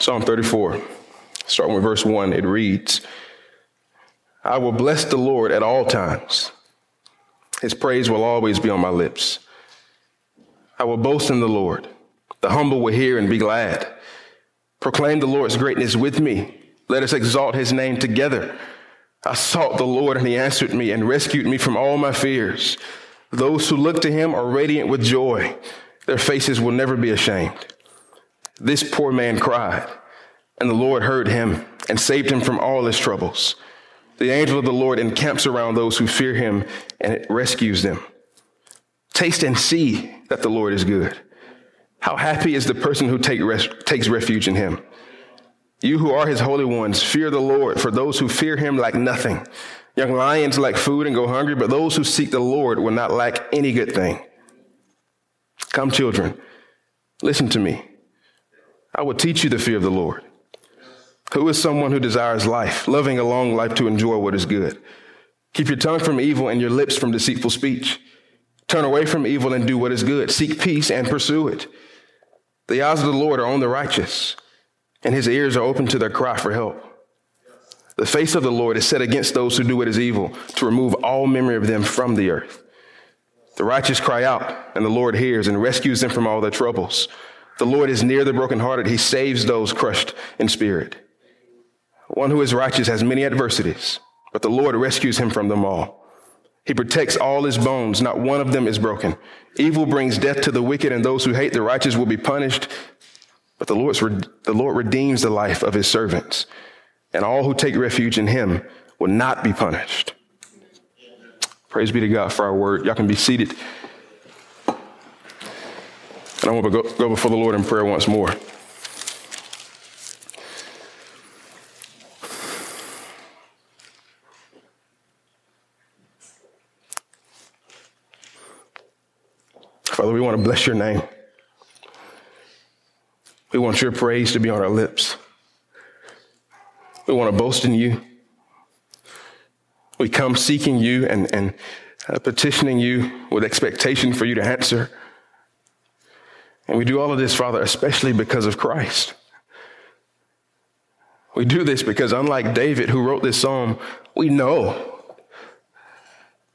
Psalm 34, starting with verse 1, it reads I will bless the Lord at all times. His praise will always be on my lips. I will boast in the Lord. The humble will hear and be glad. Proclaim the Lord's greatness with me. Let us exalt his name together. I sought the Lord and he answered me and rescued me from all my fears. Those who look to him are radiant with joy. Their faces will never be ashamed. This poor man cried, and the Lord heard him and saved him from all his troubles. The angel of the Lord encamps around those who fear him and it rescues them. Taste and see that the Lord is good. How happy is the person who take res- takes refuge in him. You who are his holy ones, fear the Lord, for those who fear him lack nothing. Young lions lack food and go hungry, but those who seek the Lord will not lack any good thing. Come, children, listen to me. I will teach you the fear of the Lord. Who is someone who desires life, loving a long life to enjoy what is good? Keep your tongue from evil and your lips from deceitful speech. Turn away from evil and do what is good. Seek peace and pursue it. The eyes of the Lord are on the righteous, and his ears are open to their cry for help. The face of the Lord is set against those who do what is evil, to remove all memory of them from the earth. The righteous cry out, and the Lord hears and rescues them from all their troubles. The Lord is near the brokenhearted. He saves those crushed in spirit. One who is righteous has many adversities, but the Lord rescues him from them all. He protects all his bones, not one of them is broken. Evil brings death to the wicked, and those who hate the righteous will be punished. But the, Lord's, the Lord redeems the life of his servants, and all who take refuge in him will not be punished. Praise be to God for our word. Y'all can be seated. And I want to go, go before the Lord in prayer once more. Father, we want to bless your name. We want your praise to be on our lips. We want to boast in you. We come seeking you and, and uh, petitioning you with expectation for you to answer. And we do all of this, Father, especially because of Christ. We do this because, unlike David, who wrote this psalm, we know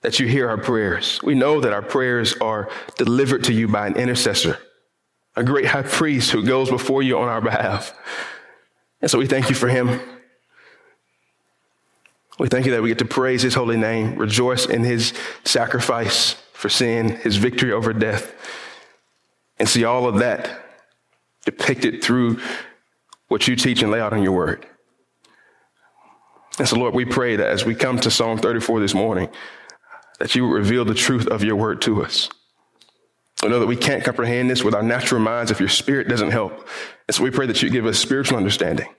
that you hear our prayers. We know that our prayers are delivered to you by an intercessor, a great high priest who goes before you on our behalf. And so we thank you for him. We thank you that we get to praise his holy name, rejoice in his sacrifice for sin, his victory over death, and see all of that depicted through what you teach and lay out in your word. And so, Lord, we pray that as we come to Psalm 34 this morning, that you would reveal the truth of your word to us. I know that we can't comprehend this with our natural minds if your spirit doesn't help. And so we pray that you give us spiritual understanding.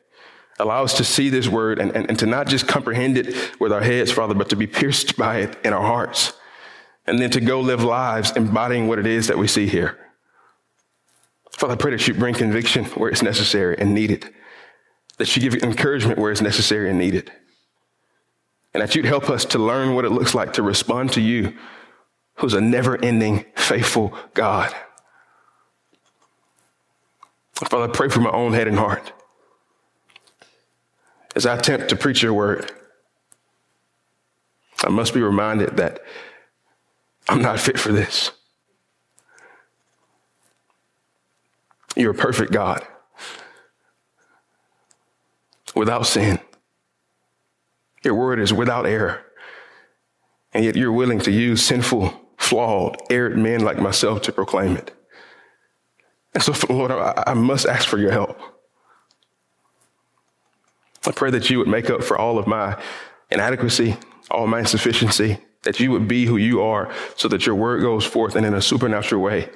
Allow us to see this word and, and, and to not just comprehend it with our heads, Father, but to be pierced by it in our hearts. And then to go live lives embodying what it is that we see here. Father, I pray that you bring conviction where it's necessary and needed. That you give encouragement where it's necessary and needed and that you'd help us to learn what it looks like to respond to you, who's a never ending, faithful God. Father, I pray for my own head and heart as I attempt to preach your word. I must be reminded that I'm not fit for this. You're a perfect God without sin. Your word is without error. And yet you're willing to use sinful, flawed, errant men like myself to proclaim it. And so, Lord, I, I must ask for your help. I pray that you would make up for all of my inadequacy, all my insufficiency, that you would be who you are so that your word goes forth and in a supernatural way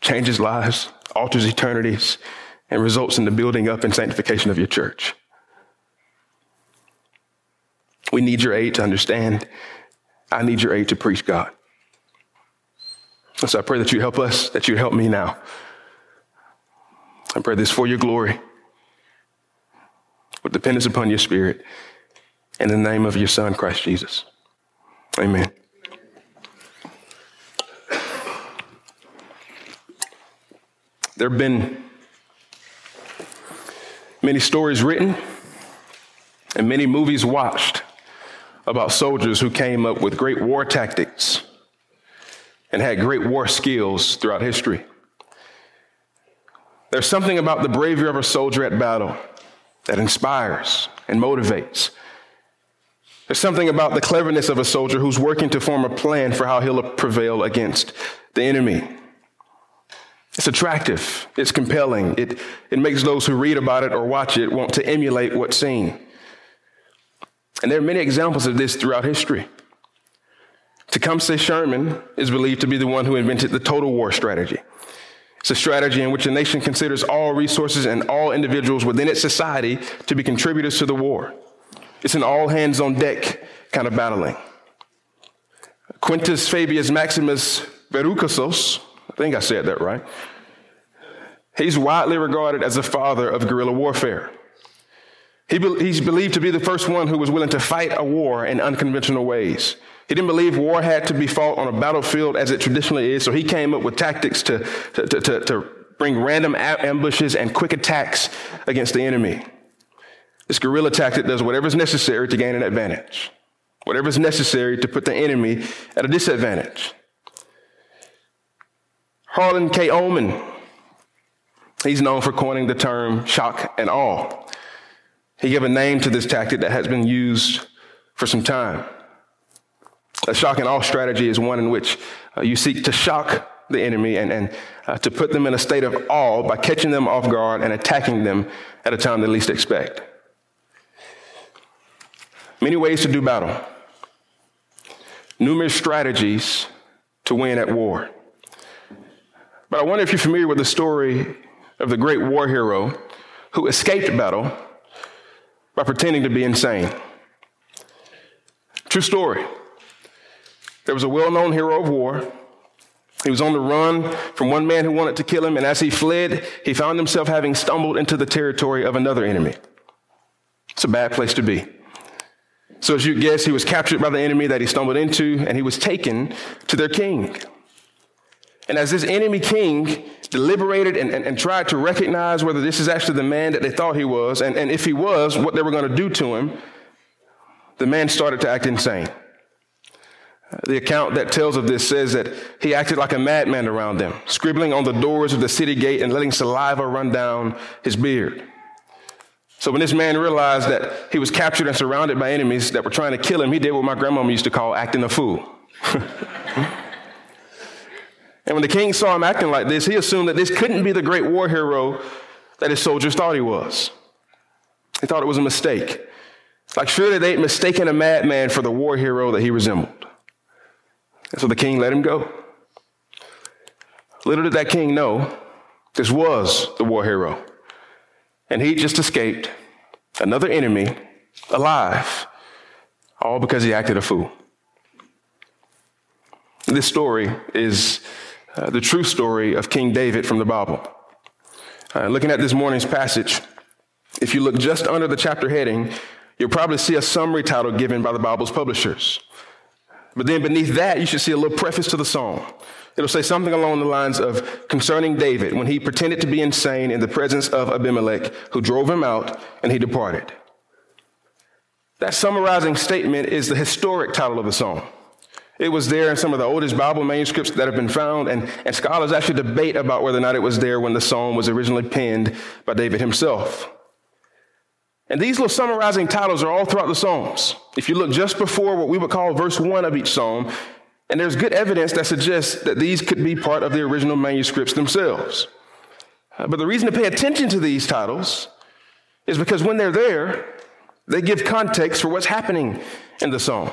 changes lives, alters eternities, and results in the building up and sanctification of your church. We need your aid to understand. I need your aid to preach God. And so I pray that you help us, that you help me now. I pray this for your glory, with dependence upon your spirit, in the name of your Son, Christ Jesus. Amen. There have been Many stories written and many movies watched about soldiers who came up with great war tactics and had great war skills throughout history. There's something about the bravery of a soldier at battle that inspires and motivates. There's something about the cleverness of a soldier who's working to form a plan for how he'll prevail against the enemy. It's attractive, it's compelling, it, it makes those who read about it or watch it want to emulate what's seen. And there are many examples of this throughout history. Tecumseh Sherman is believed to be the one who invented the total war strategy. It's a strategy in which a nation considers all resources and all individuals within its society to be contributors to the war. It's an all hands on deck kind of battling. Quintus Fabius Maximus Verrucosus, think I said that right. He's widely regarded as the father of guerrilla warfare. He be- he's believed to be the first one who was willing to fight a war in unconventional ways. He didn't believe war had to be fought on a battlefield as it traditionally is, so he came up with tactics to, to, to, to bring random ambushes and quick attacks against the enemy. This guerrilla tactic does whatever is necessary to gain an advantage, whatever is necessary to put the enemy at a disadvantage. Harlan K. Ullman, he's known for coining the term shock and awe. He gave a name to this tactic that has been used for some time. A shock and awe strategy is one in which uh, you seek to shock the enemy and, and uh, to put them in a state of awe by catching them off guard and attacking them at a time they least expect. Many ways to do battle, numerous strategies to win at war. But I wonder if you're familiar with the story of the great war hero who escaped battle by pretending to be insane. True story. There was a well known hero of war. He was on the run from one man who wanted to kill him, and as he fled, he found himself having stumbled into the territory of another enemy. It's a bad place to be. So, as you guess, he was captured by the enemy that he stumbled into, and he was taken to their king. And as this enemy king deliberated and, and, and, tried to recognize whether this is actually the man that they thought he was, and, and if he was, what they were going to do to him, the man started to act insane. The account that tells of this says that he acted like a madman around them, scribbling on the doors of the city gate and letting saliva run down his beard. So when this man realized that he was captured and surrounded by enemies that were trying to kill him, he did what my grandmama used to call acting a fool. And when the king saw him acting like this, he assumed that this couldn't be the great war hero that his soldiers thought he was. He thought it was a mistake. Like, surely they'd mistaken a madman for the war hero that he resembled. And so the king let him go. Little did that king know this was the war hero. And he just escaped another enemy alive, all because he acted a fool. This story is uh, the true story of King David from the Bible. Uh, looking at this morning's passage, if you look just under the chapter heading, you'll probably see a summary title given by the Bible's publishers. But then beneath that, you should see a little preface to the song. It'll say something along the lines of concerning David when he pretended to be insane in the presence of Abimelech, who drove him out and he departed. That summarizing statement is the historic title of the song. It was there in some of the oldest Bible manuscripts that have been found, and, and scholars actually debate about whether or not it was there when the psalm was originally penned by David himself. And these little summarizing titles are all throughout the Psalms. If you look just before what we would call verse one of each psalm, and there's good evidence that suggests that these could be part of the original manuscripts themselves. Uh, but the reason to pay attention to these titles is because when they're there, they give context for what's happening in the psalm.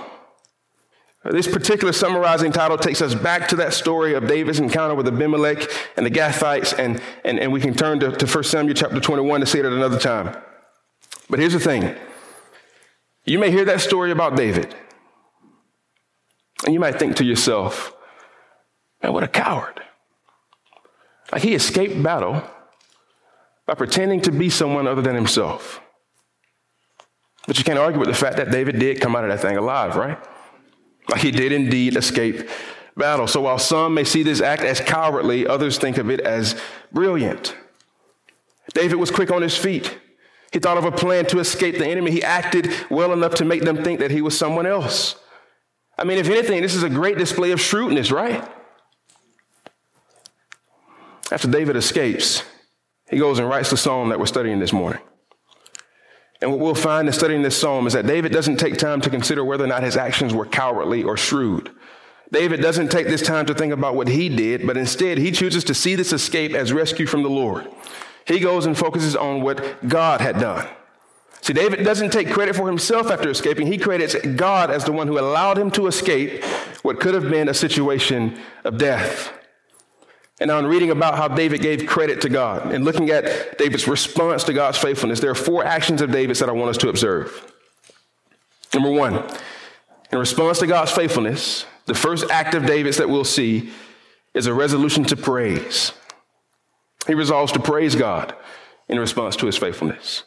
This particular summarizing title takes us back to that story of David's encounter with Abimelech and the Gathites, and, and, and we can turn to, to 1 Samuel chapter 21 to see it at another time. But here's the thing you may hear that story about David, and you might think to yourself, man, what a coward. Like he escaped battle by pretending to be someone other than himself. But you can't argue with the fact that David did come out of that thing alive, right? He did indeed escape battle. So while some may see this act as cowardly, others think of it as brilliant. David was quick on his feet. He thought of a plan to escape the enemy. He acted well enough to make them think that he was someone else. I mean, if anything, this is a great display of shrewdness, right? After David escapes, he goes and writes the song that we're studying this morning. And what we'll find in studying this psalm is that David doesn't take time to consider whether or not his actions were cowardly or shrewd. David doesn't take this time to think about what he did, but instead he chooses to see this escape as rescue from the Lord. He goes and focuses on what God had done. See, David doesn't take credit for himself after escaping. He credits God as the one who allowed him to escape what could have been a situation of death. And in reading about how David gave credit to God and looking at David's response to God's faithfulness, there are four actions of David's that I want us to observe. Number one, in response to God's faithfulness, the first act of David's that we'll see is a resolution to praise. He resolves to praise God in response to his faithfulness.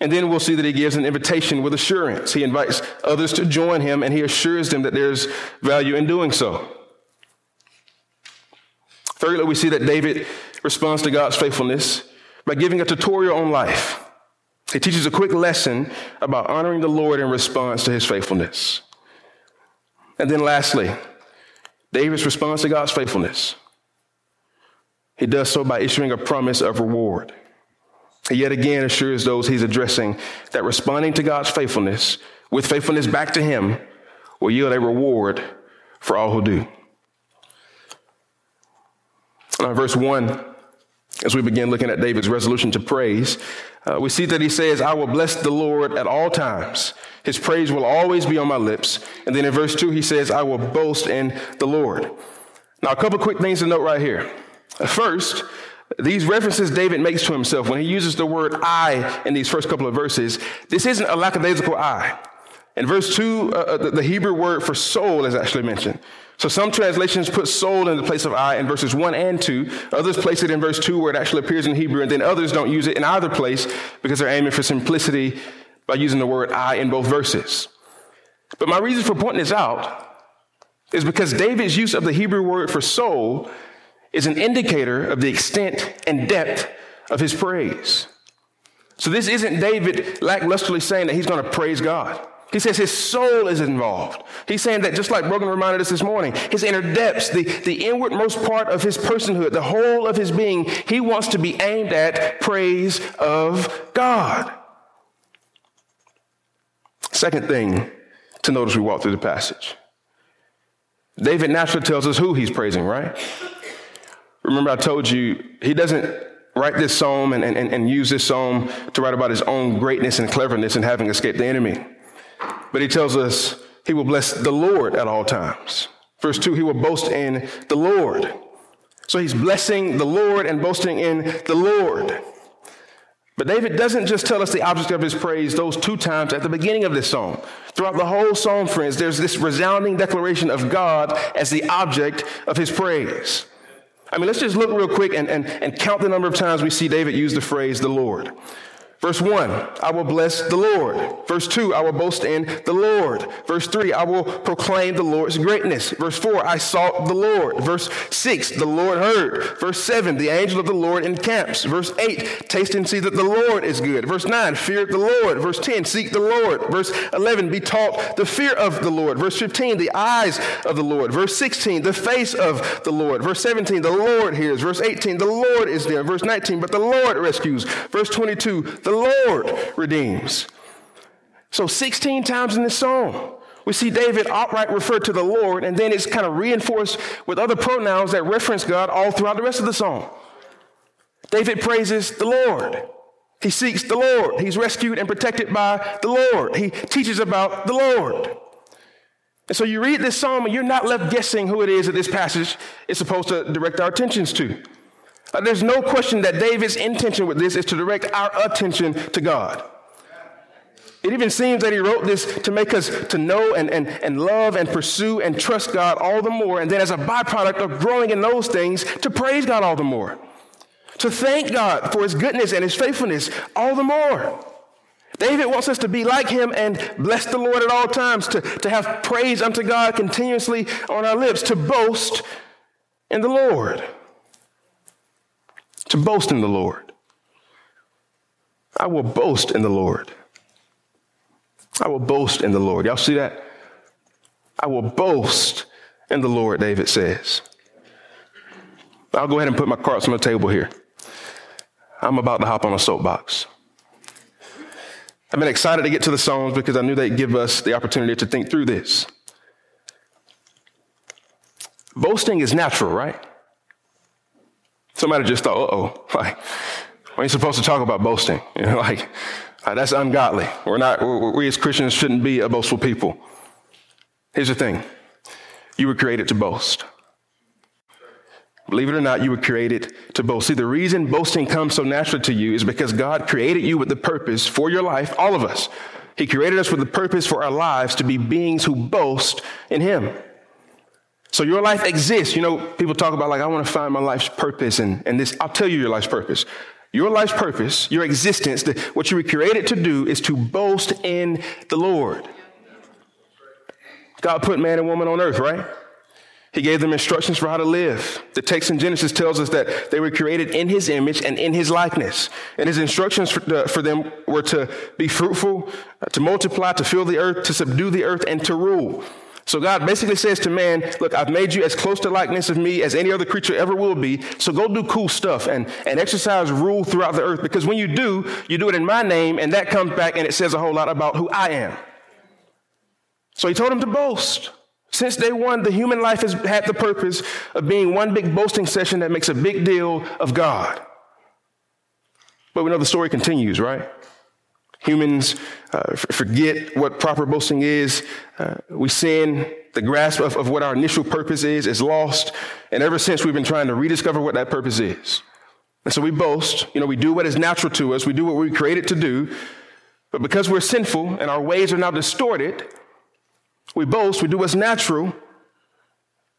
And then we'll see that he gives an invitation with assurance. He invites others to join him and he assures them that there's value in doing so. Thirdly, we see that David responds to God's faithfulness by giving a tutorial on life. He teaches a quick lesson about honoring the Lord in response to his faithfulness. And then lastly, David's response to God's faithfulness. He does so by issuing a promise of reward. He yet again assures those he's addressing that responding to God's faithfulness with faithfulness back to him will yield a reward for all who do. Uh, verse 1, as we begin looking at David's resolution to praise, uh, we see that he says, I will bless the Lord at all times. His praise will always be on my lips. And then in verse 2, he says, I will boast in the Lord. Now, a couple quick things to note right here. First, these references David makes to himself when he uses the word I in these first couple of verses, this isn't a lackadaisical I. In verse 2, uh, uh the Hebrew word for soul is actually mentioned. So some translations put soul in the place of I in verses 1 and 2. Others place it in verse 2 where it actually appears in Hebrew, and then others don't use it in either place because they're aiming for simplicity by using the word I in both verses. But my reason for pointing this out is because David's use of the Hebrew word for soul is an indicator of the extent and depth of his praise. So this isn't David lacklusterly saying that he's going to praise God. He says his soul is involved. He's saying that just like Brogan reminded us this morning, his inner depths, the, the inwardmost part of his personhood, the whole of his being, he wants to be aimed at praise of God. Second thing to notice we walk through the passage. David naturally tells us who he's praising, right? Remember, I told you he doesn't write this psalm and, and, and use this psalm to write about his own greatness and cleverness and having escaped the enemy. But he tells us he will bless the Lord at all times. Verse 2, he will boast in the Lord. So he's blessing the Lord and boasting in the Lord. But David doesn't just tell us the object of his praise those two times at the beginning of this psalm. Throughout the whole psalm, friends, there's this resounding declaration of God as the object of his praise. I mean, let's just look real quick and, and, and count the number of times we see David use the phrase the Lord. Verse 1, I will bless the Lord. Verse 2, I will boast in the Lord. Verse 3, I will proclaim the Lord's greatness. Verse 4, I sought the Lord. Verse 6, the Lord heard. Verse 7, the angel of the Lord encamps. Verse 8, taste and see that the Lord is good. Verse 9, fear the Lord. Verse 10, seek the Lord. Verse 11, be taught the fear of the Lord. Verse 15, the eyes of the Lord. Verse 16, the face of the Lord. Verse 17, the Lord hears. Verse 18, the Lord is there. Verse 19, but the Lord rescues. Verse 22, the Lord redeems. So 16 times in this song, we see David outright refer to the Lord, and then it's kind of reinforced with other pronouns that reference God all throughout the rest of the song. David praises the Lord. He seeks the Lord. He's rescued and protected by the Lord. He teaches about the Lord. And so you read this psalm and you're not left guessing who it is that this passage is supposed to direct our attentions to. There's no question that David's intention with this is to direct our attention to God. It even seems that he wrote this to make us to know and, and, and love and pursue and trust God all the more. And then as a byproduct of growing in those things, to praise God all the more. To thank God for his goodness and his faithfulness all the more. David wants us to be like him and bless the Lord at all times, to, to have praise unto God continuously on our lips, to boast in the Lord to boast in the Lord. I will boast in the Lord. I will boast in the Lord. Y'all see that? I will boast in the Lord, David says. I'll go ahead and put my cards on the table here. I'm about to hop on a soapbox. I've been excited to get to the Psalms because I knew they'd give us the opportunity to think through this. Boasting is natural, right? Somebody just thought, uh oh, like, we ain't supposed to talk about boasting. You know, like, uh, that's ungodly. We're not, we as Christians shouldn't be a boastful people. Here's the thing you were created to boast. Believe it or not, you were created to boast. See, the reason boasting comes so naturally to you is because God created you with the purpose for your life, all of us. He created us with the purpose for our lives to be beings who boast in Him. So your life exists. You know, people talk about like, I want to find my life's purpose and, and this, I'll tell you your life's purpose. Your life's purpose, your existence, the, what you were created to do is to boast in the Lord. God put man and woman on earth, right? He gave them instructions for how to live. The text in Genesis tells us that they were created in his image and in his likeness. And his instructions for, for them were to be fruitful, uh, to multiply, to fill the earth, to subdue the earth, and to rule. So God basically says to man, look, I've made you as close to likeness of me as any other creature ever will be. So go do cool stuff and, and exercise rule throughout the earth. Because when you do, you do it in my name, and that comes back and it says a whole lot about who I am. So he told him to boast. Since day one, the human life has had the purpose of being one big boasting session that makes a big deal of God. But we know the story continues, right? Humans uh, forget what proper boasting is. Uh, we sin. The grasp of, of what our initial purpose is is lost. And ever since, we've been trying to rediscover what that purpose is. And so we boast. You know, we do what is natural to us. We do what we created to do. But because we're sinful and our ways are now distorted, we boast, we do what's natural,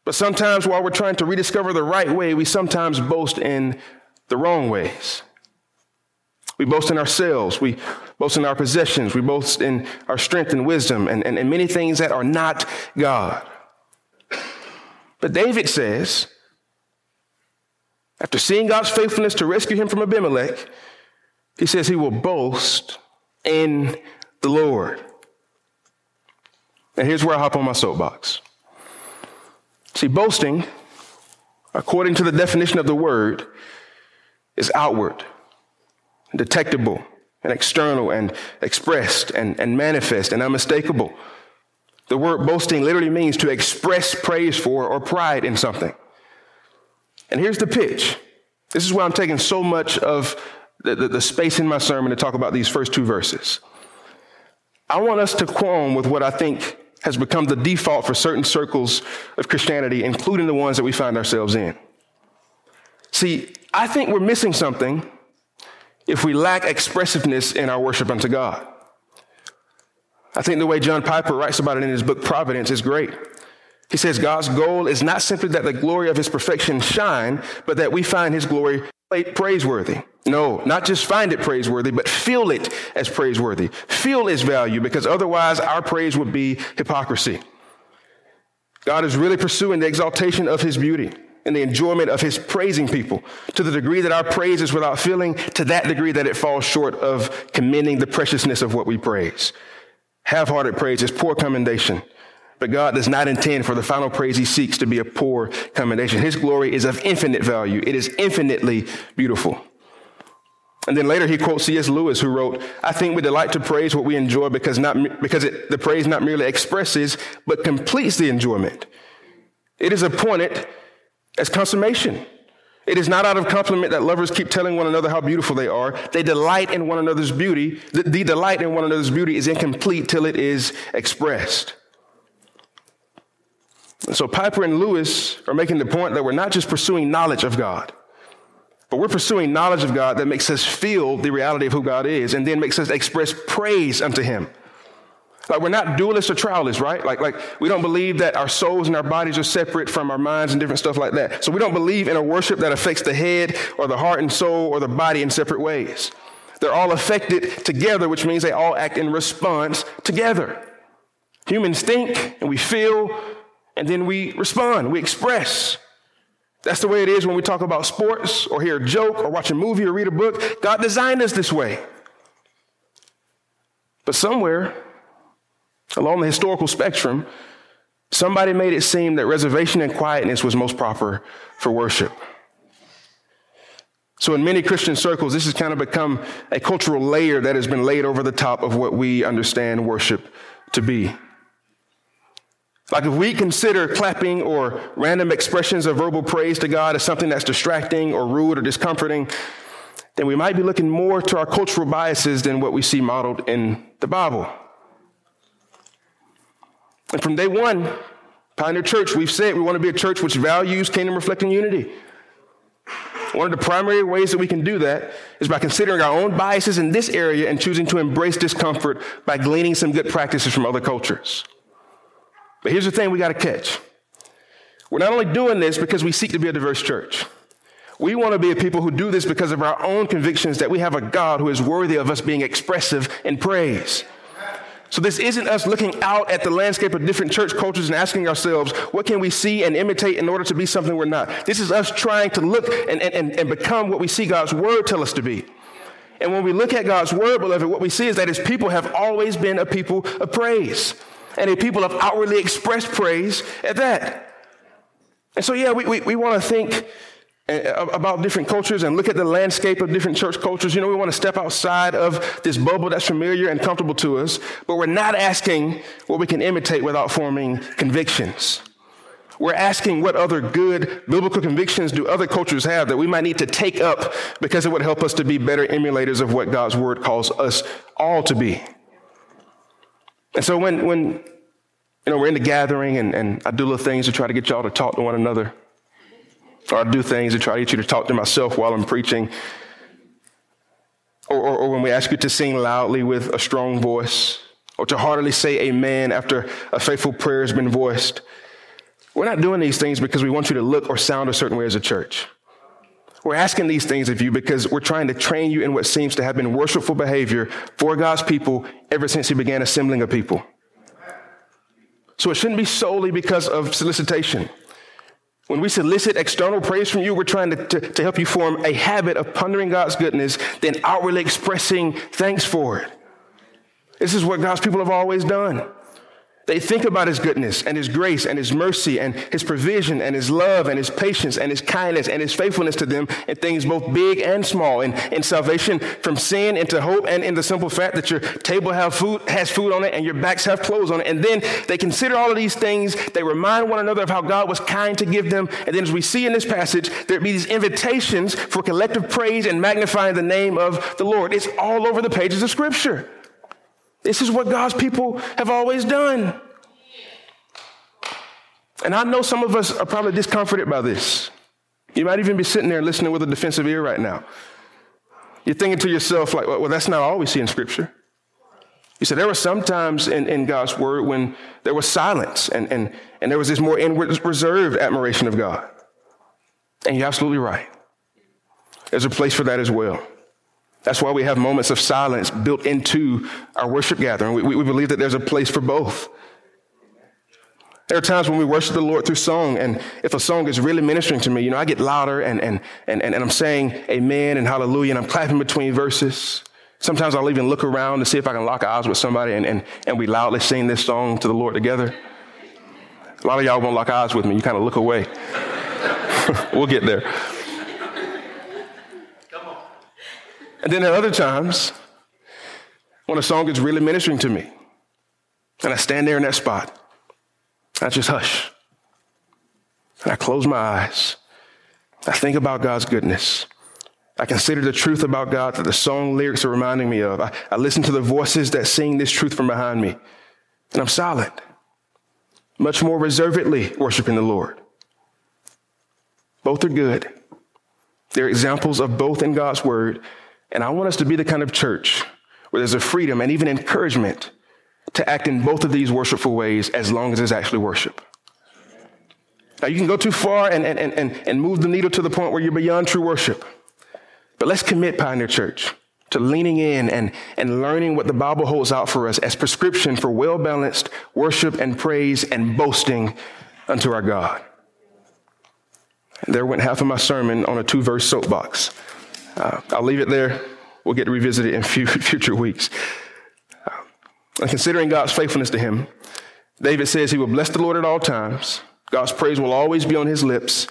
but sometimes while we're trying to rediscover the right way, we sometimes boast in the wrong ways. We boast in ourselves, we boast in our possessions, we boast in our strength and wisdom, and, and, and many things that are not God. But David says, after seeing God's faithfulness to rescue him from Abimelech, he says he will boast in the Lord. And here's where I hop on my soapbox. See, boasting, according to the definition of the word, is outward, detectable, and external, and expressed, and, and manifest, and unmistakable. The word boasting literally means to express praise for or pride in something. And here's the pitch. This is why I'm taking so much of the, the, the space in my sermon to talk about these first two verses. I want us to qualm with what I think has become the default for certain circles of Christianity, including the ones that we find ourselves in. See, I think we're missing something if we lack expressiveness in our worship unto God. I think the way John Piper writes about it in his book Providence is great. He says God's goal is not simply that the glory of his perfection shine, but that we find his glory praiseworthy. No, not just find it praiseworthy, but feel it as praiseworthy. Feel its value because otherwise our praise would be hypocrisy. God is really pursuing the exaltation of his beauty and the enjoyment of his praising people to the degree that our praise is without feeling, to that degree that it falls short of commending the preciousness of what we praise. Half hearted praise is poor commendation. But God does not intend for the final praise he seeks to be a poor commendation. His glory is of infinite value. It is infinitely beautiful. And then later he quotes C.S. Lewis, who wrote, I think we delight to praise what we enjoy because, not, because it, the praise not merely expresses, but completes the enjoyment. It is appointed as consummation. It is not out of compliment that lovers keep telling one another how beautiful they are. They delight in one another's beauty. The, the delight in one another's beauty is incomplete till it is expressed. And so Piper and Lewis are making the point that we're not just pursuing knowledge of God, but we're pursuing knowledge of God that makes us feel the reality of who God is and then makes us express praise unto Him. Like we're not dualists or trialists, right? Like, like we don't believe that our souls and our bodies are separate from our minds and different stuff like that. So we don't believe in a worship that affects the head or the heart and soul or the body in separate ways. They're all affected together, which means they all act in response together. Humans think and we feel and then we respond, we express. That's the way it is when we talk about sports or hear a joke or watch a movie or read a book. God designed us this way. But somewhere along the historical spectrum, somebody made it seem that reservation and quietness was most proper for worship. So, in many Christian circles, this has kind of become a cultural layer that has been laid over the top of what we understand worship to be. Like, if we consider clapping or random expressions of verbal praise to God as something that's distracting or rude or discomforting, then we might be looking more to our cultural biases than what we see modeled in the Bible. And from day one, Pioneer Church, we've said we want to be a church which values kingdom reflecting unity. One of the primary ways that we can do that is by considering our own biases in this area and choosing to embrace discomfort by gleaning some good practices from other cultures. But here's the thing we got to catch. We're not only doing this because we seek to be a diverse church. We want to be a people who do this because of our own convictions that we have a God who is worthy of us being expressive in praise. So this isn't us looking out at the landscape of different church cultures and asking ourselves, what can we see and imitate in order to be something we're not? This is us trying to look and, and, and become what we see God's word tell us to be. And when we look at God's word, beloved, what we see is that his people have always been a people of praise. And a people of outwardly expressed praise at that. And so, yeah, we, we, we want to think Uh, about different cultures and look at the landscape of different church cultures. You know, we want to step outside of this bubble that's familiar and comfortable to us, but we're not asking what we can imitate without forming convictions. We're asking what other good biblical convictions do other cultures have that we might need to take up because it would help us to be better emulators of what God's word calls us all to be. And so when, when you know, we're in the gathering and, and I do little things to try to get y'all to talk to one another, or I do things to try to get you to talk to myself while I'm preaching. Or, or, or, when we ask you to sing loudly with a strong voice, or to heartily say amen after a faithful prayer has been voiced. We're not doing these things because we want you to look or sound a certain way as a church. We're asking these things of you because we're trying to train you in what seems to have been worshipful behavior for God's people ever since He began assembling a people. So it shouldn't be solely because of solicitation. When we solicit external praise from you, we're trying to, to, to, help you form a habit of pondering God's goodness, then outwardly expressing thanks for it. This is what God's people have always done. They think about his goodness and his grace and his mercy and his provision and his love and his patience and his kindness and his faithfulness to them in things both big and small, in, in salvation from sin into hope and in the simple fact that your table have food, has food on it and your backs have clothes on it. And then they consider all of these things. They remind one another of how God was kind to give them. And then as we see in this passage, there'd be these invitations for collective praise and magnifying the name of the Lord. It's all over the pages of scripture. This is what God's people have always done. And I know some of us are probably discomforted by this. You might even be sitting there listening with a defensive ear right now. You're thinking to yourself, like, well, that's not all we see in Scripture. You said there were some times in, in God's Word when there was silence and, and, and there was this more inward reserved admiration of God. And you're absolutely right. There's a place for that as well. That's why we have moments of silence built into our worship gathering. We, we believe that there's a place for both. There are times when we worship the Lord through song, and if a song is really ministering to me, you know, I get louder and, and, and, and I'm saying amen and hallelujah, and I'm clapping between verses. Sometimes I'll even look around to see if I can lock eyes with somebody, and, and, and we loudly sing this song to the Lord together. A lot of y'all won't lock eyes with me. You kind of look away. we'll get there. And then at other times when a song is really ministering to me. And I stand there in that spot. I just hush. And I close my eyes. I think about God's goodness. I consider the truth about God that the song lyrics are reminding me of. I, I listen to the voices that sing this truth from behind me. And I'm silent, much more reservedly worshiping the Lord. Both are good. They're examples of both in God's word, and I want us to be the kind of church where there's a freedom and even encouragement to act in both of these worshipful ways as long as it's actually worship. Now, you can go too far and, and, and, and move the needle to the point where you're beyond true worship. But let's commit, Pioneer Church, to leaning in and, and learning what the Bible holds out for us as prescription for well balanced worship and praise and boasting unto our God. And there went half of my sermon on a two verse soapbox. Uh, I'll leave it there. We'll get to revisit it in future weeks. And considering God's faithfulness to him, David says he will bless the Lord at all times. God's praise will always be on his lips.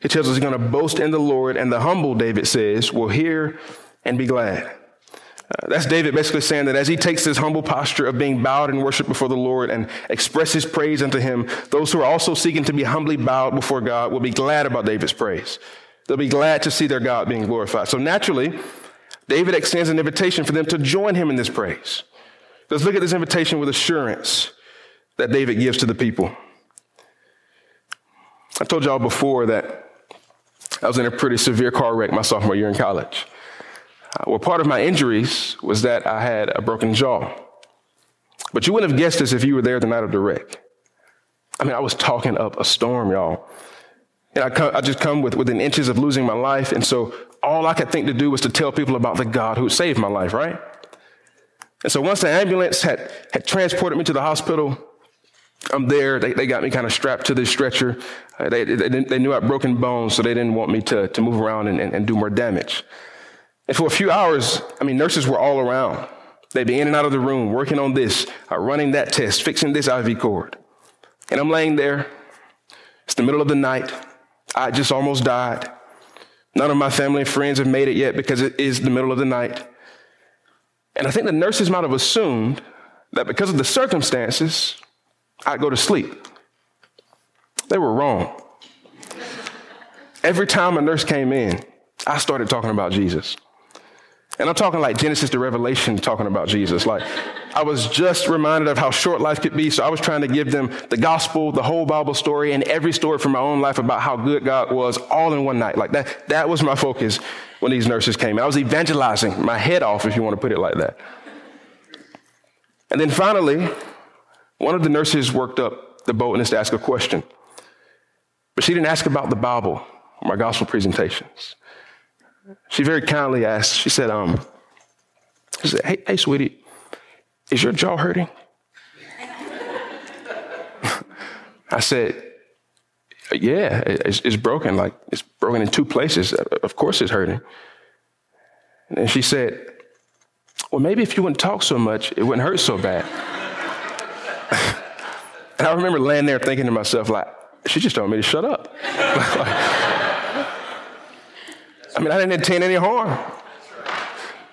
He tells us he's going to boast in the Lord, and the humble, David says, will hear and be glad. Uh, that's David basically saying that as he takes this humble posture of being bowed in worship before the Lord and expresses praise unto him, those who are also seeking to be humbly bowed before God will be glad about David's praise. They'll be glad to see their God being glorified. So naturally, David extends an invitation for them to join him in this praise. Let's look at this invitation with assurance that David gives to the people. I told y'all before that I was in a pretty severe car wreck my sophomore year in college. Uh, well, part of my injuries was that I had a broken jaw. But you wouldn't have guessed this if you were there the night of the wreck. I mean, I was talking up a storm, y'all. And I, I just come with, within inches of losing my life. And so all I could think to do was to tell people about the God who saved my life, right? And so once the ambulance had, had transported me to the hospital, I'm there. They, they got me kind of strapped to this stretcher. Uh, they, they, they, knew I had broken bones, so they didn't want me to, to move around and, and, and do more damage. And for a few hours, I mean, nurses were all around. They'd be in and out of the room, working on this, uh, running that test, fixing this IV cord. And I'm laying there. It's the middle of the night. I just almost died. None of my family and friends have made it yet because it is the middle of the night. And I think the nurses might have assumed that because of the circumstances, I'd go to sleep. They were wrong. Every time a nurse came in, I started talking about Jesus. And I'm talking like Genesis to Revelation, talking about Jesus. Like, I was just reminded of how short life could be, so I was trying to give them the gospel, the whole Bible story, and every story from my own life about how good God was all in one night. Like, that, that was my focus when these nurses came. I was evangelizing my head off, if you want to put it like that. And then finally, one of the nurses worked up the boldness to ask a question. But she didn't ask about the Bible or my gospel presentations. She very kindly asked, she said, um, she said, hey, hey, sweetie, is your jaw hurting? I said, yeah, it's, it's, broken. Like it's broken in two places. Of course it's hurting. And she said, well, maybe if you wouldn't talk so much, it wouldn't hurt so bad. and I remember laying there thinking to myself, like, she just told me to shut up. I mean, I didn't intend any harm.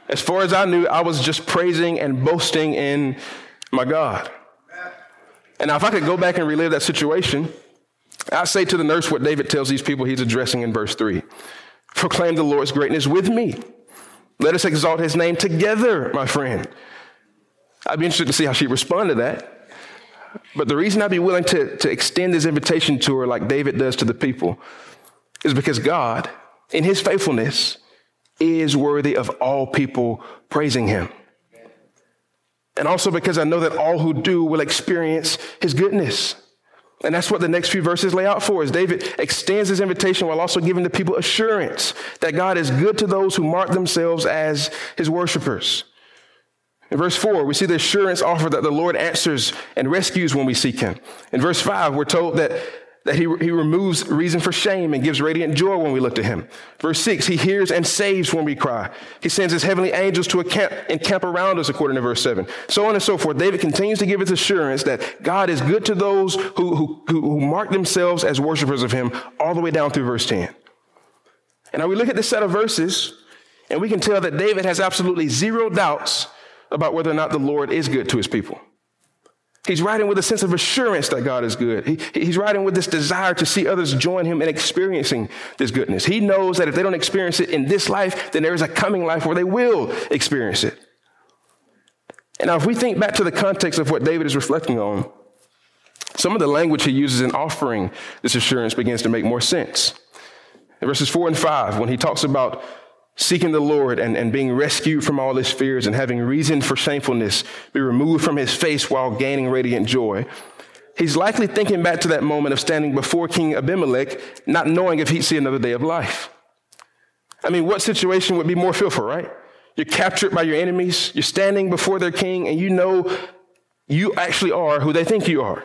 As far as I knew, I was just praising and boasting in my God. And now, if I could go back and relive that situation, I say to the nurse what David tells these people he's addressing in verse 3 Proclaim the Lord's greatness with me. Let us exalt his name together, my friend. I'd be interested to see how she responded to that. But the reason I'd be willing to, to extend this invitation to her like David does to the people is because God, in his faithfulness, is worthy of all people praising him. And also because I know that all who do will experience his goodness. And that's what the next few verses lay out for us. David extends his invitation while also giving the people assurance that God is good to those who mark themselves as his worshipers. In verse 4, we see the assurance offered that the Lord answers and rescues when we seek him. In verse 5, we're told that that he, he removes reason for shame and gives radiant joy when we look to him. Verse 6, he hears and saves when we cry. He sends his heavenly angels to encamp, encamp around us, according to verse 7. So on and so forth. David continues to give us assurance that God is good to those who, who, who mark themselves as worshipers of him, all the way down through verse 10. And now we look at this set of verses, and we can tell that David has absolutely zero doubts about whether or not the Lord is good to his people. He's writing with a sense of assurance that God is good. He, he's writing with this desire to see others join him in experiencing this goodness. He knows that if they don't experience it in this life, then there is a coming life where they will experience it. And now, if we think back to the context of what David is reflecting on, some of the language he uses in offering this assurance begins to make more sense. In verses four and five, when he talks about seeking the Lord and, and being rescued from all his fears and having reason for shamefulness be removed from his face while gaining radiant joy. He's likely thinking back to that moment of standing before King Abimelech, not knowing if he'd see another day of life. I mean, what situation would be more fearful, right? You're captured by your enemies, you're standing before their king, and you know you actually are who they think you are.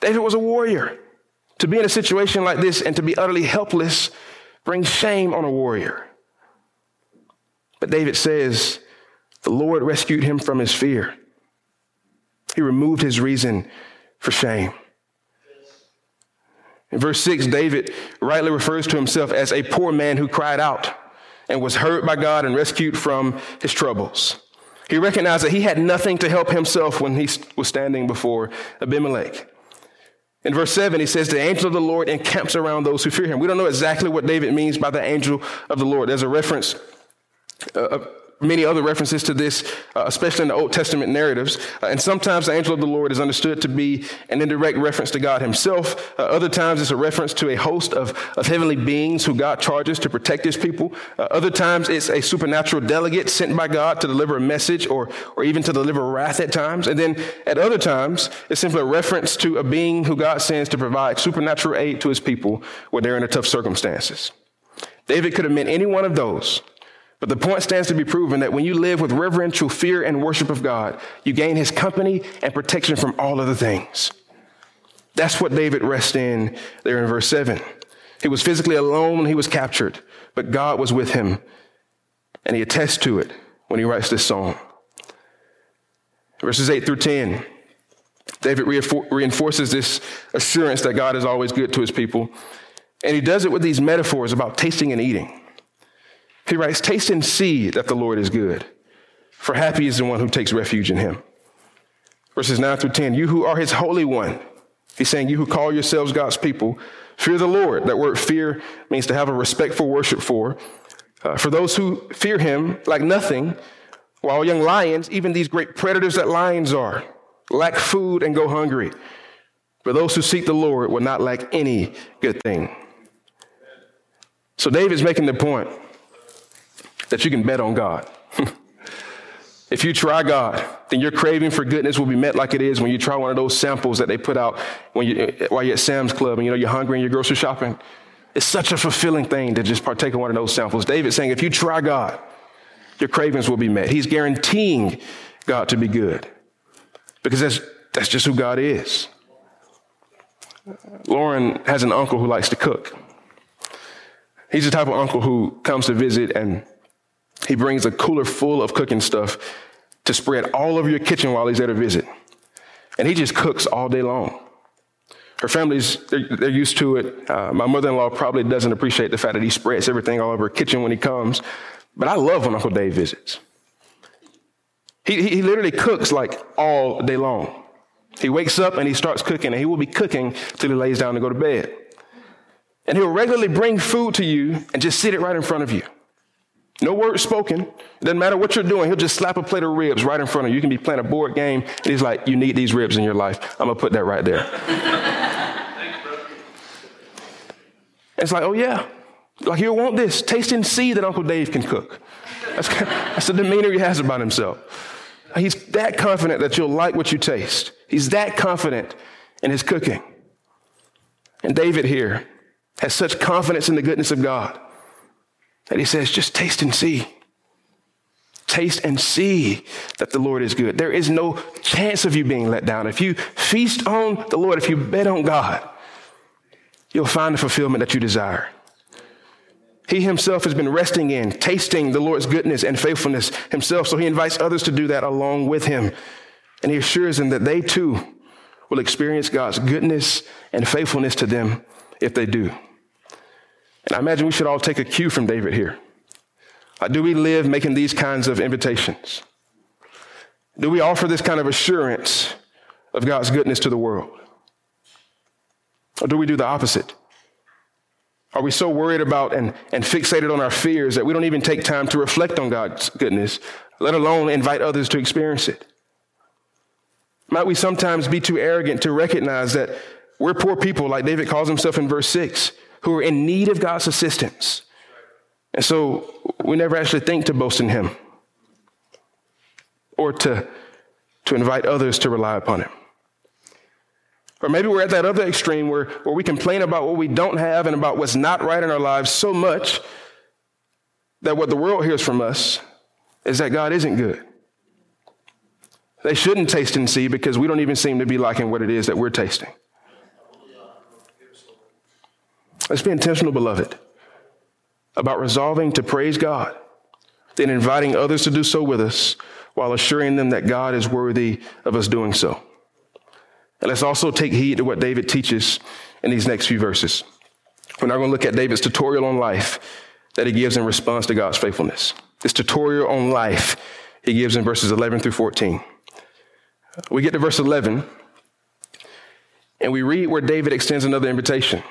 David was a warrior. To be in a situation like this and to be utterly helpless brings shame on a warrior. But David says, the Lord rescued him from his fear. He removed his reason for shame. In verse 6, David rightly refers to himself as a poor man who cried out and was hurt by God and rescued from his troubles. He recognized that he had nothing to help himself when he was standing before Abimelech. In verse 7, he says, The angel of the Lord encamps around those who fear him. We don't know exactly what David means by the angel of the Lord. There's a reference, uh, many other references to this, uh, especially in the Old Testament narratives. Uh, and sometimes the angel of the Lord is understood to be an indirect reference to God himself. Uh, other times it's a reference to a host of, of heavenly beings who God charges to protect his people. Uh, other times it's a supernatural delegate sent by God to deliver a message or, or even to deliver wrath at times. And then at other times, it's simply a reference to a being who God sends to provide supernatural aid to his people when they're in tough circumstances. David could have meant any one of those. But the point stands to be proven that when you live with reverential fear and worship of God, you gain his company and protection from all other things. That's what David rests in there in verse 7. He was physically alone when he was captured, but God was with him. And he attests to it when he writes this song. Verses 8 through 10, David reinforces this assurance that God is always good to his people. And he does it with these metaphors about tasting and eating. He writes, Taste and see that the Lord is good, for happy is the one who takes refuge in him. Verses 9 through 10, you who are his holy one, he's saying, you who call yourselves God's people, fear the Lord. That word fear means to have a respectful worship for. Uh, for those who fear him like nothing, while young lions, even these great predators that lions are, lack food and go hungry. But those who seek the Lord will not lack any good thing. So David's making the point that you can bet on God. if you try God, then your craving for goodness will be met like it is when you try one of those samples that they put out when you, while you're at Sam's Club and you know you're hungry and you're grocery shopping. It's such a fulfilling thing to just partake in one of those samples. David's saying if you try God, your cravings will be met. He's guaranteeing God to be good because that's, that's just who God is. Lauren has an uncle who likes to cook. He's the type of uncle who comes to visit and he brings a cooler full of cooking stuff to spread all over your kitchen while he's there to visit. And he just cooks all day long. Her family's, they're, they're used to it. Uh, my mother in law probably doesn't appreciate the fact that he spreads everything all over her kitchen when he comes. But I love when Uncle Dave visits. He, he literally cooks like all day long. He wakes up and he starts cooking, and he will be cooking till he lays down to go to bed. And he'll regularly bring food to you and just sit it right in front of you. No word spoken. It doesn't matter what you're doing. He'll just slap a plate of ribs right in front of you. You can be playing a board game, and he's like, You need these ribs in your life. I'm going to put that right there. it's like, Oh, yeah. Like, you'll want this. Taste and see that Uncle Dave can cook. That's, that's the demeanor he has about himself. He's that confident that you'll like what you taste. He's that confident in his cooking. And David here has such confidence in the goodness of God he says, just taste and see. Taste and see that the Lord is good. There is no chance of you being let down. If you feast on the Lord, if you bet on God, you'll find the fulfillment that you desire. He himself has been resting in, tasting the Lord's goodness and faithfulness himself, so he invites others to do that along with him. And he assures them that they too will experience God's goodness and faithfulness to them if they do. And I imagine we should all take a cue from David here. Uh, do we live making these kinds of invitations? Do we offer this kind of assurance of God's goodness to the world? Or do we do the opposite? Are we so worried about and, and fixated on our fears that we don't even take time to reflect on God's goodness, let alone invite others to experience it? Might we sometimes be too arrogant to recognize that we're poor people, like David calls himself in verse 6, who are in need of God's assistance. And so we never actually think to boast in Him or to, to invite others to rely upon Him. Or maybe we're at that other extreme where, where we complain about what we don't have and about what's not right in our lives so much that what the world hears from us is that God isn't good. They shouldn't taste and see because we don't even seem to be liking what it is that we're tasting. Let's be intentional, beloved, about resolving to praise God, then inviting others to do so with us while assuring them that God is worthy of us doing so. And let's also take heed to what David teaches in these next few verses. We're now going to look at David's tutorial on life that he gives in response to God's faithfulness. This tutorial on life he gives in verses 11 through 14. We get to verse 11, and we read where David extends another invitation.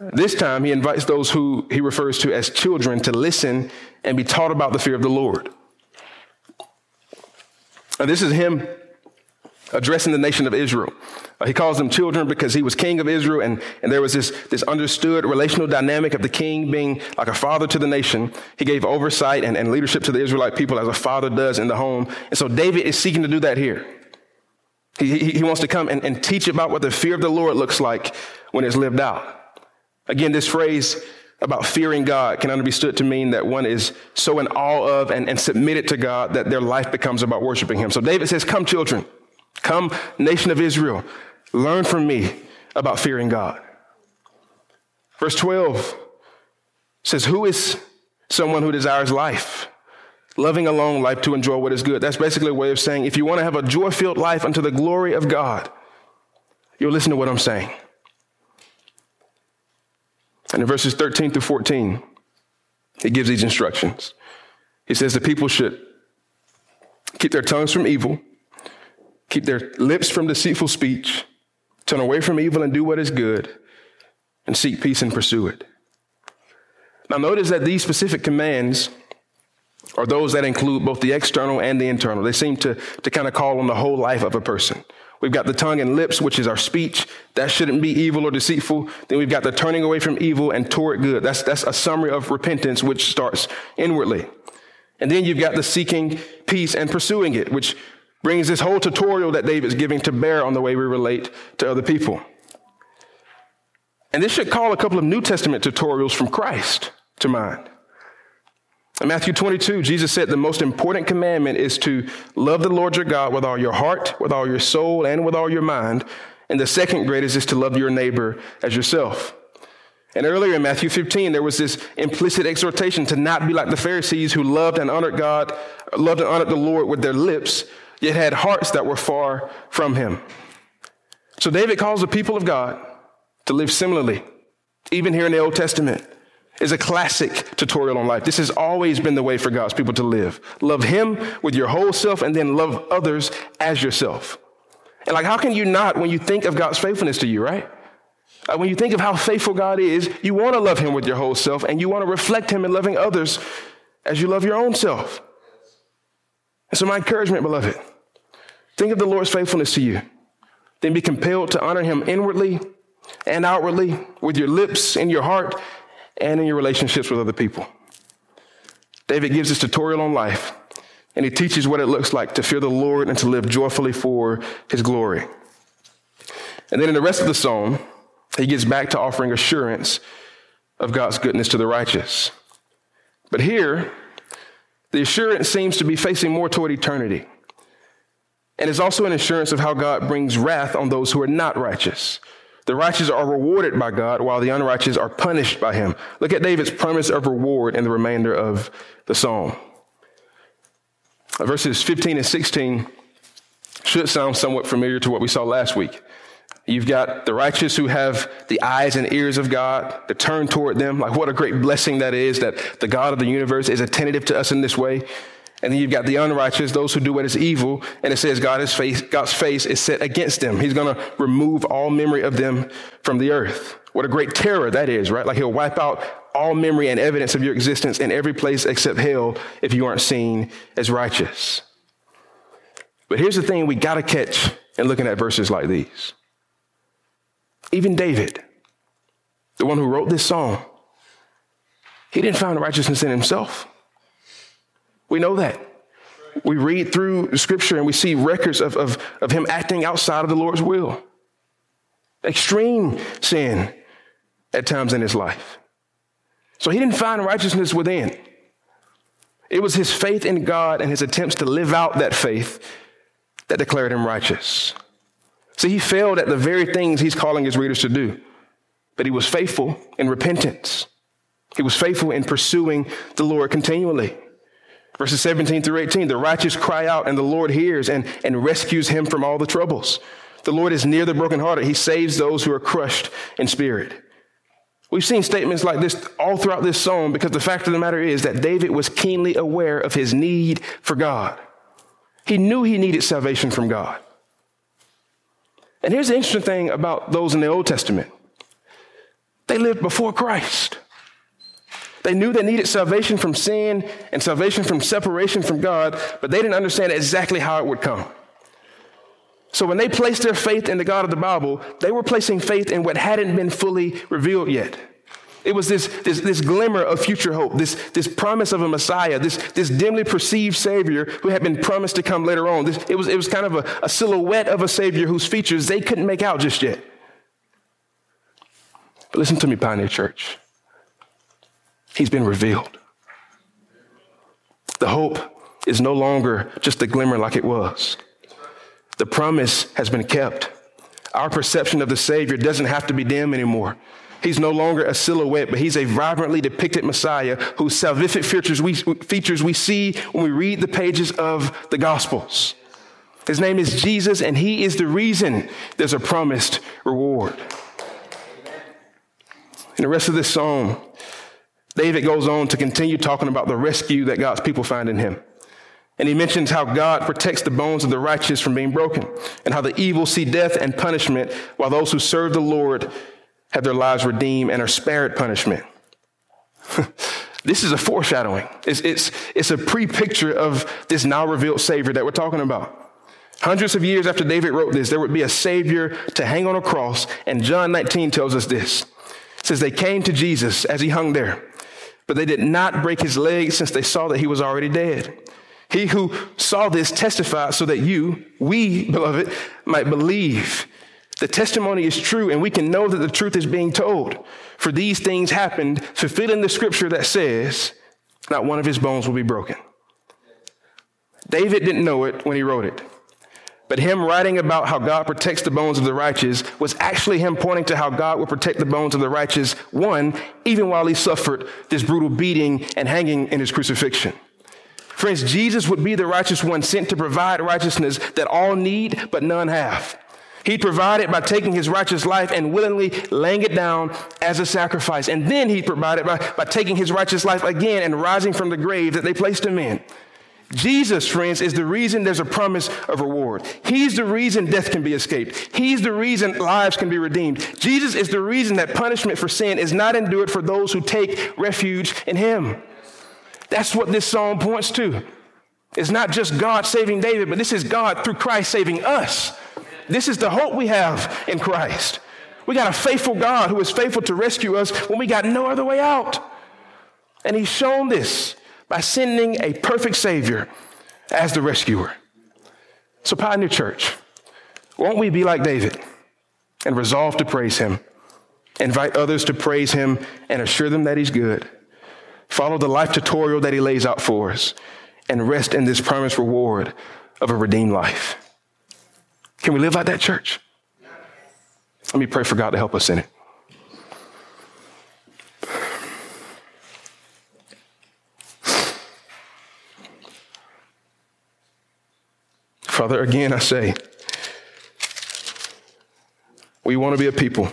This time, he invites those who he refers to as children to listen and be taught about the fear of the Lord. This is him addressing the nation of Israel. Uh, he calls them children because he was king of Israel, and, and there was this, this understood relational dynamic of the king being like a father to the nation. He gave oversight and, and leadership to the Israelite people as a father does in the home. And so David is seeking to do that here. He, he, he wants to come and, and teach about what the fear of the Lord looks like when it's lived out. Again, this phrase about fearing God can understood to mean that one is so in awe of and, and submitted to God that their life becomes about worshiping Him. So David says, Come, children. Come, nation of Israel, learn from me about fearing God. Verse 12 says, Who is someone who desires life? Loving a long life to enjoy what is good. That's basically a way of saying if you want to have a joy filled life unto the glory of God, you'll listen to what I'm saying. And in verses 13 through 14, he gives these instructions. He says the people should keep their tongues from evil keep their lips from deceitful speech, turn away from evil and do what is good, and seek peace and pursue it. Now, notice that these specific commands are those that include both the external and the internal. They seem to, to kind of call on the whole life of a person. We've got the tongue and lips, which is our speech. That shouldn't be evil or deceitful. Then we've got the turning away from evil and toward good. That's, that's a summary of repentance, which starts inwardly. And then you've got the seeking peace and pursuing it, which brings this whole tutorial that David's giving to bear on the way we relate to other people. And this should call a couple of New Testament tutorials from Christ to mind. In Matthew 22, Jesus said the most important commandment is to love the Lord your God with all your heart, with all your soul, and with all your mind. And the second greatest is to love your neighbor as yourself. And earlier in Matthew 15, there was this implicit exhortation to not be like the Pharisees who loved and honored God, loved and honored the Lord with their lips, yet had hearts that were far from him. So David calls the people of God to live similarly, even here in the Old Testament. Is a classic tutorial on life. This has always been the way for God's people to live. Love Him with your whole self and then love others as yourself. And like, how can you not when you think of God's faithfulness to you, right? Like when you think of how faithful God is, you want to love Him with your whole self and you want to reflect Him in loving others as you love your own self. And so, my encouragement, beloved, Think of the Lord's faithfulness to you. Then be compelled to honor him inwardly and outwardly with your lips, and your heart, and in your relationships with other people. David gives this tutorial on life, and he teaches what it looks like to fear the Lord and to live joyfully for his glory. And then in the rest of the psalm, he gets back to offering assurance of God's goodness to the righteous. But here, the assurance seems to be facing more toward eternity. And it's also an assurance of how God brings wrath on those who are not righteous. The righteous are rewarded by God while the unrighteous are punished by him. Look at David's promise of reward in the remainder of the psalm. Verses 15 and 16 should sound somewhat familiar to what we saw last week. You've got the righteous who have the eyes and ears of God to turn toward them. Like, what a great blessing that is that the God of the universe is attentive to us in this way. And then you've got the unrighteous, those who do what is evil. And it says God's face, God's face is set against them. He's going to remove all memory of them from the earth. What a great terror that is, right? Like he'll wipe out all memory and evidence of your existence in every place except hell if you aren't seen as righteous. But here's the thing we got to catch in looking at verses like these. Even David, the one who wrote this song, he didn't find righteousness in himself. We know that. We read through scripture and we see records of, of, of him acting outside of the Lord's will. Extreme sin at times in his life. So he didn't find righteousness within. It was his faith in God and his attempts to live out that faith that declared him righteous. See, he failed at the very things he's calling his readers to do, but he was faithful in repentance. He was faithful in pursuing the Lord continually. Verses 17 through 18 the righteous cry out, and the Lord hears and, and rescues him from all the troubles. The Lord is near the brokenhearted. He saves those who are crushed in spirit. We've seen statements like this all throughout this psalm because the fact of the matter is that David was keenly aware of his need for God. He knew he needed salvation from God. And here's the interesting thing about those in the Old Testament they lived before Christ. They knew they needed salvation from sin and salvation from separation from God, but they didn't understand exactly how it would come. So when they placed their faith in the God of the Bible, they were placing faith in what hadn't been fully revealed yet. It was this, this, this glimmer of future hope, this, this promise of a Messiah, this, this dimly perceived Savior who had been promised to come later on. This, it, was, it was kind of a, a silhouette of a Savior whose features they couldn't make out just yet. But listen to me, Pioneer Church. He's been revealed. The hope is no longer just a glimmer like it was. The promise has been kept. Our perception of the Savior doesn't have to be dim anymore. He's no longer a silhouette, but he's a vibrantly depicted Messiah whose salvific features we, features we see when we read the pages of the Gospels. His name is Jesus, and he is the reason there's a promised reward. In the rest of this psalm, David goes on to continue talking about the rescue that God's people find in him. And he mentions how God protects the bones of the righteous from being broken, and how the evil see death and punishment, while those who serve the Lord have their lives redeemed and are spared punishment. this is a foreshadowing. It's, it's, it's a pre picture of this now revealed Savior that we're talking about. Hundreds of years after David wrote this, there would be a Savior to hang on a cross, and John 19 tells us this. It says, They came to Jesus as he hung there, but they did not break his legs since they saw that he was already dead. He who saw this testified so that you, we, beloved, might believe. The testimony is true, and we can know that the truth is being told. For these things happened, fulfilling the scripture that says, Not one of his bones will be broken. David didn't know it when he wrote it. But him writing about how God protects the bones of the righteous was actually him pointing to how God would protect the bones of the righteous, one, even while he suffered this brutal beating and hanging in his crucifixion. Friends, Jesus would be the righteous one sent to provide righteousness that all need, but none have. He provided by taking his righteous life and willingly laying it down as a sacrifice. And then he provided by, by taking his righteous life again and rising from the grave that they placed him in. Jesus, friends, is the reason there's a promise of reward. He's the reason death can be escaped. He's the reason lives can be redeemed. Jesus is the reason that punishment for sin is not endured for those who take refuge in him. That's what this psalm points to. It's not just God saving David, but this is God through Christ saving us. This is the hope we have in Christ. We got a faithful God who is faithful to rescue us when we got no other way out. And He's shown this by sending a perfect Savior as the rescuer. So, Pioneer Church, won't we be like David and resolve to praise Him, invite others to praise Him, and assure them that He's good? follow the life tutorial that he lays out for us, and rest in this promised reward of a redeemed life. Can we live like that, church? Let me pray for God to help us in it. Father, again I say, we want to be a people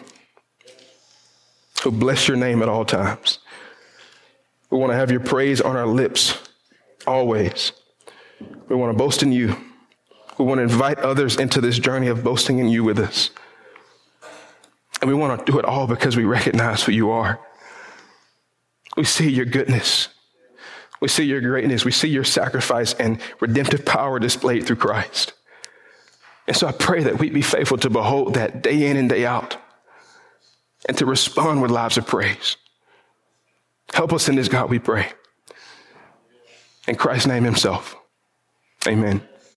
who bless your name at all times. We want to have your praise on our lips always. We want to boast in you. We want to invite others into this journey of boasting in you with us. And we want to do it all because we recognize who you are. We see your goodness. We see your greatness. We see your sacrifice and redemptive power displayed through Christ. And so I pray that we be faithful to behold that day in and day out and to respond with lives of praise. Help us in this, God, we pray. In Christ's name himself. Amen.